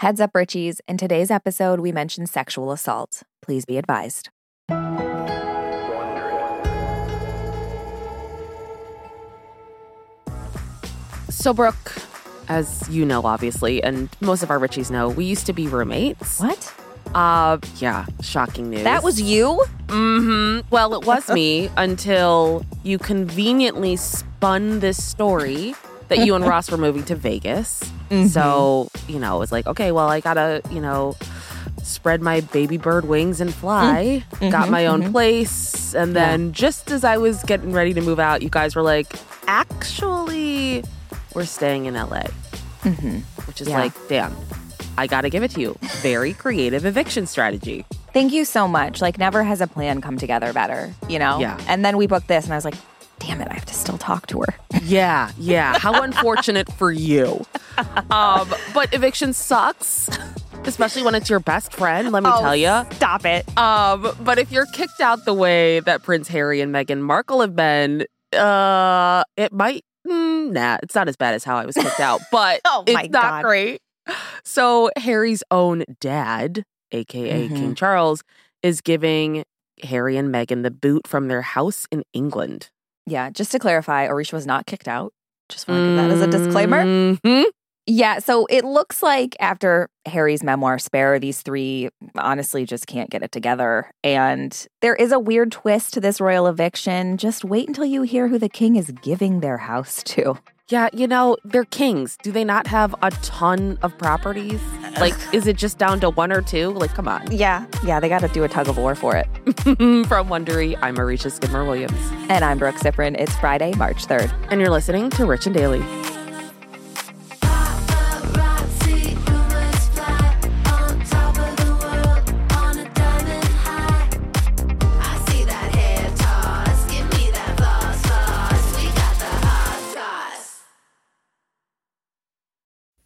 Heads up, Richies. In today's episode, we mention sexual assault. Please be advised. So, Brooke, as you know, obviously, and most of our Richies know, we used to be roommates. What? Uh, yeah, shocking news. That was you? Mm-hmm. Well, it was me until you conveniently spun this story that you and Ross were moving to Vegas. Mm-hmm. So, you know, it was like, okay, well, I gotta, you know, spread my baby bird wings and fly. Mm-hmm. Mm-hmm. Got my own mm-hmm. place. And then just as I was getting ready to move out, you guys were like, actually, we're staying in LA. Which is Yeah. like, damn, I gotta give it to you. Very creative eviction strategy. Thank you so much. Like, never has a plan come together better, you know? Yeah. And then we booked this, and I was like, damn it, I have to still talk to her. Yeah, yeah. How unfortunate for you. Um, but eviction sucks, especially when it's your best friend, let me Oh, tell you. Stop it. Um, but if you're kicked out the way that Prince Harry and Meghan Markle have been, uh, it might. Mm, nah, it's not as bad as how I was kicked out, but Oh it's not God. great. So Harry's own dad, aka Mm-hmm. King Charles, is giving Harry and Meghan the boot from their house in England. Yeah, just to clarify, Orisha was not kicked out. Just want to give that as a disclaimer. Mhm. Yeah, so it looks like after Harry's memoir Spare, these three honestly just can't get it together. And there is a weird twist to this royal eviction. Just wait until you hear who the king is giving their house to. Yeah, you know, they're kings. Do they not have a ton of properties? Uh, like, is it just down to one or two? Like, come on. Yeah, yeah, they got to do a tug of war for it. From Wondery, I'm Marisha Skidmore Williams. And I'm Brooke Siffrinn. It's Friday, March 3rd. And you're listening to Rich and Daily.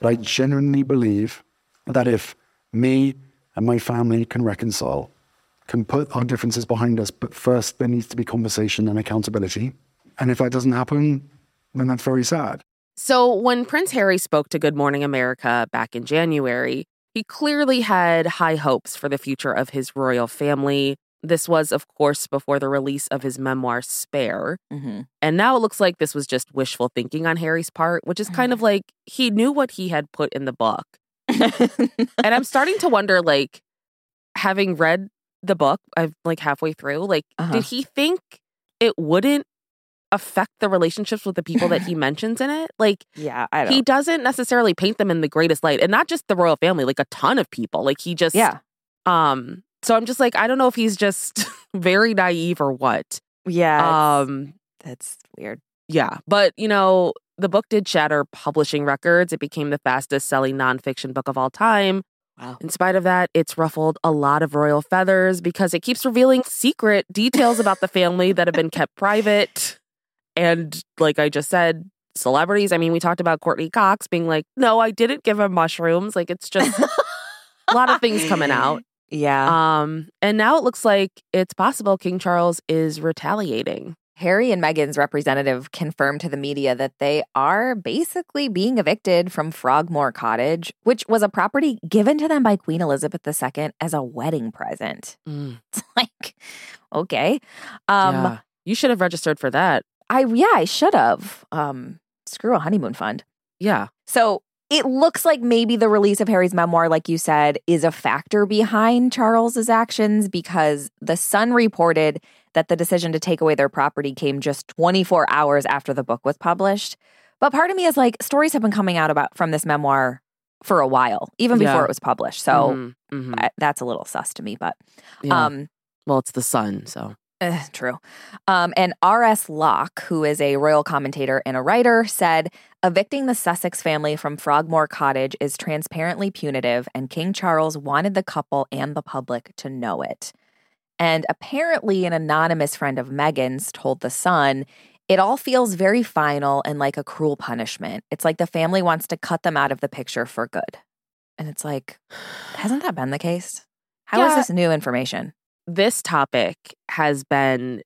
But I genuinely believe that if me and my family can reconcile, can put our differences behind us, but first there needs to be conversation and accountability. And if that doesn't happen, then that's very sad. So, when Prince Harry spoke to Good Morning America back in January, he clearly had high hopes for the future of his royal family. This was, of course, before the release of his memoir, Spare. Mm-hmm. And now it looks like this was just wishful thinking on Harry's part, which is kind of like he knew what he had put in the book. and I'm starting to wonder, like, having read the book, I'm like halfway through, like, Uh-huh. did he think it wouldn't affect the relationships with the people that he mentions in it? Like, yeah, I don't. he doesn't necessarily paint them in the greatest light and not just the royal family like a ton of people like he just yeah, um so i'm just like i don't know if he's just very naive or what yeah, um that's weird. yeah but you know the book did shatter publishing records it became the fastest selling nonfiction book of all time Wow. in spite of that, it's ruffled a lot of royal feathers because it keeps revealing secret details about the family that have been kept private. And like I just said, celebrities. I mean, we talked about Courteney Cox being like, no, I didn't give him mushrooms. Like it's just a lot of things coming out. Yeah. Um, and now it looks like it's possible King Charles is retaliating. Harry and Meghan's representative confirmed to the media that they are basically being evicted from Frogmore Cottage, which was a property given to them by Queen Elizabeth II as a wedding present. Mm, It's like, okay. Um, yeah. You should have registered for that I yeah, I should have. Um, screw a honeymoon fund. Yeah. So it looks like maybe the release of Harry's memoir, like you said, is a factor behind Charles's actions because the Sun reported that the decision to take away their property came just 24 hours after the book was published. But part of me is like, stories have been coming out about from this memoir for a while, even Yeah. before it was published. So Mhm, mhm. I- that's a little sus to me, but Yeah. um, well, it's the sun, so Eh, true. Um, and R.S. Locke, who is a royal commentator and a writer, said evicting the Sussex family from Frogmore Cottage is transparently punitive, and King Charles wanted the couple and the public to know it. And apparently, an anonymous friend of Meghan's told The Sun, it all feels very final and like a cruel punishment. It's like the family wants to cut them out of the picture for good. And it's like, hasn't that been the case? How is Yeah. this new information? This topic has been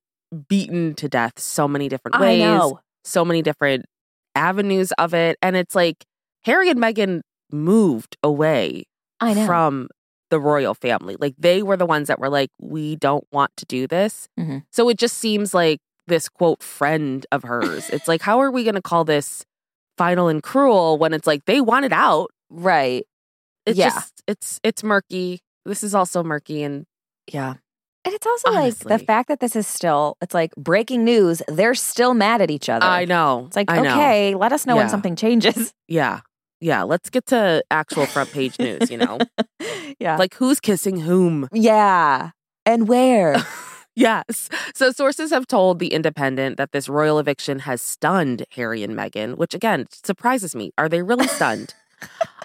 beaten to death so many different ways, so many different avenues of it. And it's like Harry and Meghan moved away I know. from the royal family. Like they were the ones that were like, we don't want to do this. Mhm. So it just seems like this quote friend of hers. it's like, how are we going to call this final and cruel when it's like they wanted out? right. It's Yeah. just, it's, it's murky. This is also murky. And Yeah. And it's also like the fact that this is still, it's like breaking news. They're still mad at each other. I know. It's like, I know. okay, let us know when something changes. Yeah. Yeah. Let's get to actual front page news, you know? yeah. like who's kissing whom? yeah. And where? Yes. So sources have told The Independent that this royal eviction has stunned Harry and Meghan, which again surprises me. Are they really stunned?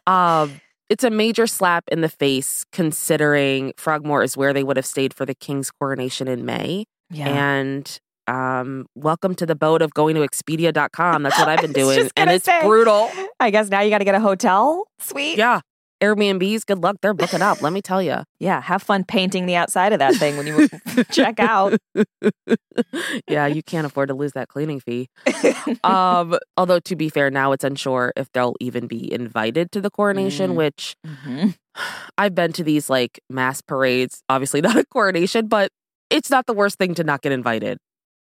um, it's a major slap in the face considering Frogmore is where they would have stayed for the king's coronation in May. yeah. And um, welcome to the boat of going to Expedia.com. That's what I've been doing. And it's say. brutal. I guess now you got to get a hotel suite. Yeah. Airbnbs, good luck. They're booking up. Let me tell you. Yeah. Have fun painting the outside of that thing when you check out. yeah, you can't afford to lose that cleaning fee. Um, although to be fair, now it's unsure if they'll even be invited to the coronation, Mm. which Mhm. I've been to these like mass parades, obviously not a coronation, but it's not the worst thing to not get invited.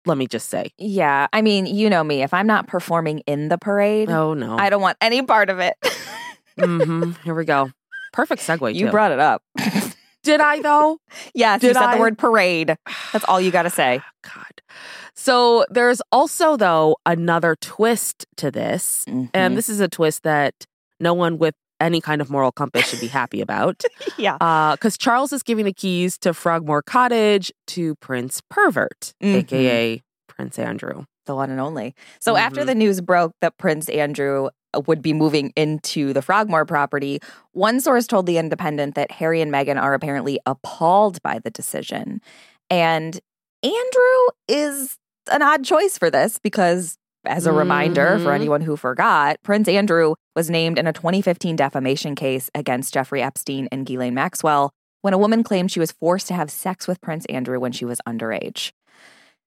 Let me just say. Yeah. I mean, you know me. If I'm not performing in the parade, Oh no. I don't want any part of it. Hmm Here we go. Perfect segue. you too. brought it up. Did I though? yes, you said I? the word parade. That's all you got to say. God. So there's also though another twist to this. Mm-hmm. And this is a twist that no one with any kind of moral compass should be happy about. yeah. Because Charles is giving the keys to Frogmore Cottage to Prince Pervert, Mhm. aka Prince Andrew. the one and only. So after Mhm. the news broke that Prince Andrew uh, would be moving into the Frogmore property, one source told The Independent that Harry and Meghan are apparently appalled by the decision. And Andrew is an odd choice for this because, as a reminder for Mhm. anyone who forgot, Prince Andrew was named in a 2015 defamation case against Jeffrey Epstein and Ghislaine Maxwell when a woman claimed she was forced to have sex with Prince Andrew when she was underage.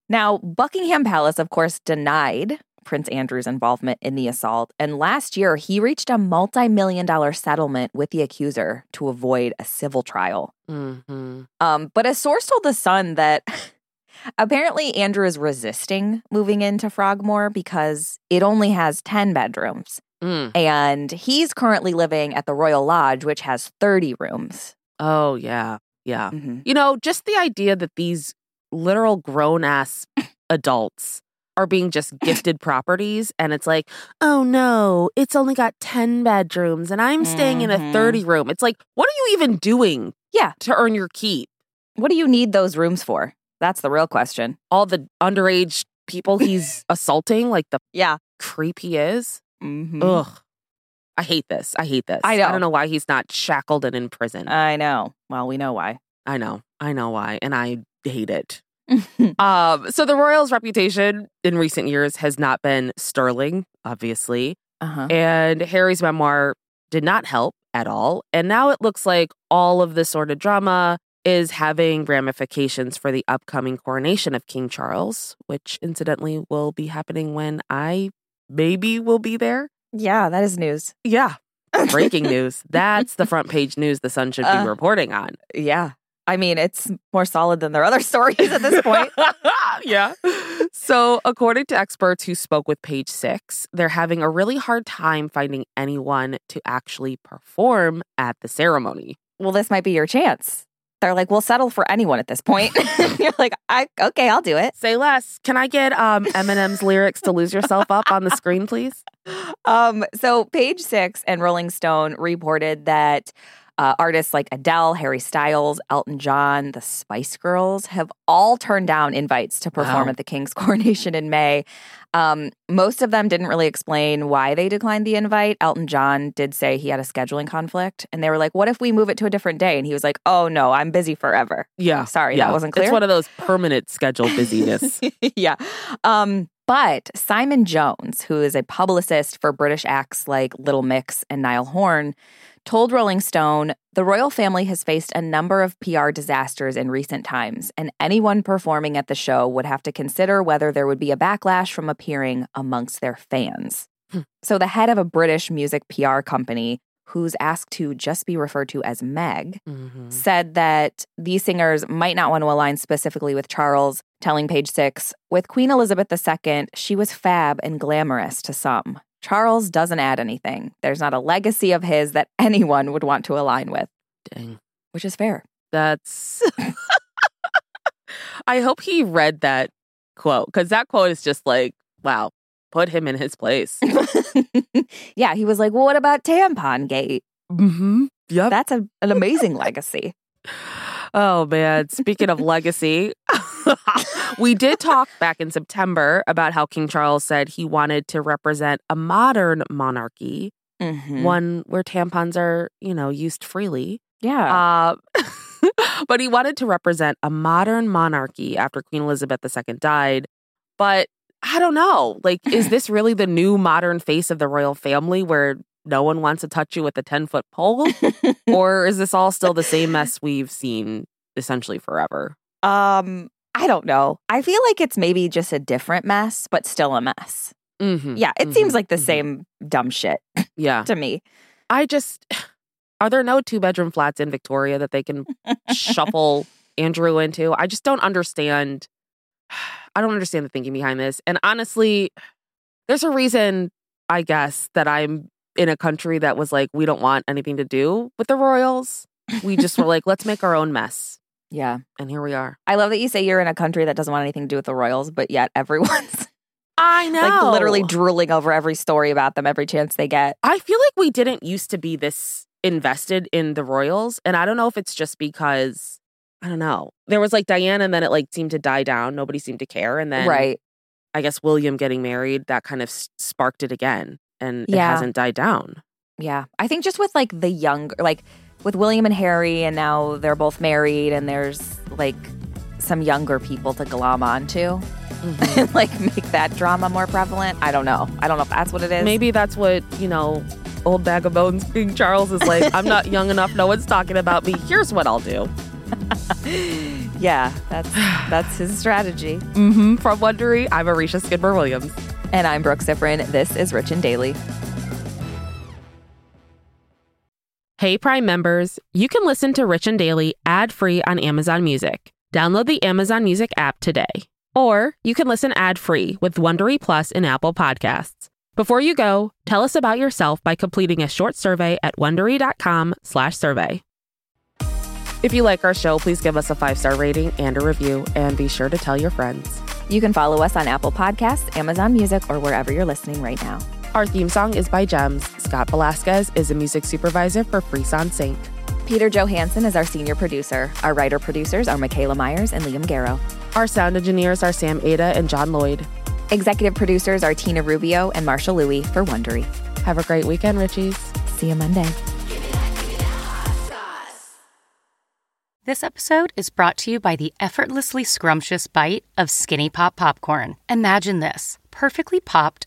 Now, Buckingham Palace, of course, denied Prince Andrew's involvement in the assault. And last year, he reached a multi million dollar settlement with the accuser to avoid a civil trial. hmm Um, but a source told The Sun that apparently Andrew is resisting moving into Frogmore because it only has 10 bedrooms. Mm. And he's currently living at the Royal Lodge, which has 30 rooms. Oh, yeah. Yeah. Mhm. You know, just the idea that these literal grown ass adults are being just gifted properties and it's like, oh no, it's only got 10 bedrooms and I'm staying in a Mhm. 30 room. It's like, what are you even doing Yeah. to earn your keep? What do you need those rooms for? That's the real question. All the underage people he's assaulting, like the Yeah. creep he is. Mm-hmm. Ugh. I hate this. I hate this. I I don't know why he's not shackled and in prison. I know. Well, we know why. I know. I know why. And I hate it. Um, so the royals' reputation in recent years has not been sterling, obviously. uh-huh. And Harry's memoir did not help at all. And now it looks like all of this sort of drama is having ramifications for the upcoming coronation of King Charles, which incidentally will be happening when I maybe will be there. Yeah, that is news. Yeah. Breaking news. That's the front page news the Sun should be Uh. reporting on. Yeah. I mean, it's more solid than their other stories at this point. yeah. So, according to experts who spoke with Page Six, they're having a really hard time finding anyone to actually perform at the ceremony. well, this might be your chance. They're like, we'll settle for anyone at this point. You're like, I okay, I'll do it. Say less. Can I get um, Eminem's lyrics to "Lose Yourself" up on the screen, please? Um, so Page Six and Rolling Stone reported that uh, artists like Adele, Harry Styles, Elton John, the Spice Girls have all turned down invites to perform Wow. at the King's coronation in May. Um, most of them didn't really explain why they declined the invite. Elton John did say he had a scheduling conflict, and they were like, "What if we move it to a different day?" And he was like, "Oh no, I'm busy forever." Yeah. Sorry, yeah. that wasn't clear. It's one of those permanent schedule busyness. yeah. Um, but Simon Jones, who is a publicist for British acts like Little Mix and Niall Horan, told Rolling Stone the royal family has faced a number of PR disasters in recent times, and anyone performing at the show would have to consider whether there would be a backlash from appearing amongst their fans. Hmm. So, the head of a British music PR company, who's asked to just be referred to as Meg, Mhm. said that these singers might not want to align specifically with Charles, telling Page Six, with Queen Elizabeth II, she was fab and glamorous to some. Charles doesn't add anything. There's not a legacy of his that anyone would want to align with, Dang. which is fair. That's. I hope he read that quote because that quote is just like, wow, put him in his place. yeah, he was like, well, what about Tampon Gate? mm-hmm. Yep. That's a, an amazing legacy. Oh man, speaking of legacy, we did talk back in September about how King Charles said he wanted to represent a modern monarchy, Mhm. one where tampons are, you know, used freely. Yeah. Uh, but he wanted to represent a modern monarchy after Queen Elizabeth II died. But I don't know. Like, is this really the new modern face of the royal family where no one wants to touch you with a 10 foot pole? or is this all still the same mess we've seen essentially forever? um, I don't know. I feel like it's maybe just a different mess, but still a mess. Mm-hmm. Yeah, it seems Mhm, like the mhm. same dumb shit Yeah. to me. I just, are there no two bedroom flats in Victoria that they can shuffle Andrew into? I just don't understand. I don't understand the thinking behind this. And honestly, there's a reason, I guess, that I'm in a country that was like, we don't want anything to do with the royals. We just were like, let's make our own mess. Yeah. And here we are. I love that you say you're in a country that doesn't want anything to do with the royals, but yet everyone's I know. like literally drooling over every story about them every chance they get. I feel like we didn't used to be this invested in the Royals. And I don't know if it's just because, I don't know. There was like Diana and then it like seemed to die down. Nobody seemed to care. And then right. I guess William getting married, that kind of sparked it again. And it hasn't died down. Yeah. I think just with like the younger, like with William and Harry, and now they're both married, and there's like some younger people to glom onto and like make that drama more prevalent. I don't know. I don't know if that's what it is. Maybe that's what, you know, old bag of bones King Charles is like, I'm not young enough. No one's talking about me. Here's what I'll do. Yeah, that's that's his strategy. Mm-hmm. From Wondery, I'm Arisha Skidmore Williams. And I'm Brooke Siffrinn. This is Rich and Daily. Hey, Prime members, you can listen to Rich and Daily ad free on Amazon Music. Download the Amazon Music app today. Or you can listen ad free with Wondery Plus in Apple Podcasts. Before you go, tell us about yourself by completing a short survey at wondery.com/slash survey. If you like our show, please give us a five star rating and a review, and be sure to tell your friends. You can follow us on Apple Podcasts, Amazon Music, or wherever you're listening right now. Our theme song is by Gems. Scott Velasquez is a music supervisor for Frisson Sync. Peter Johansson is our senior producer. Our writer producers are Michaela Myers and Liam Garrow. Our sound engineers are Sam Ada and John Lloyd. Executive producers are Tina Rubio and Marsha Louie for Wondery. Have a great weekend, Richies. See you Monday. This episode is brought to you by the effortlessly scrumptious bite of Skinny Pop Popcorn. Imagine this perfectly popped,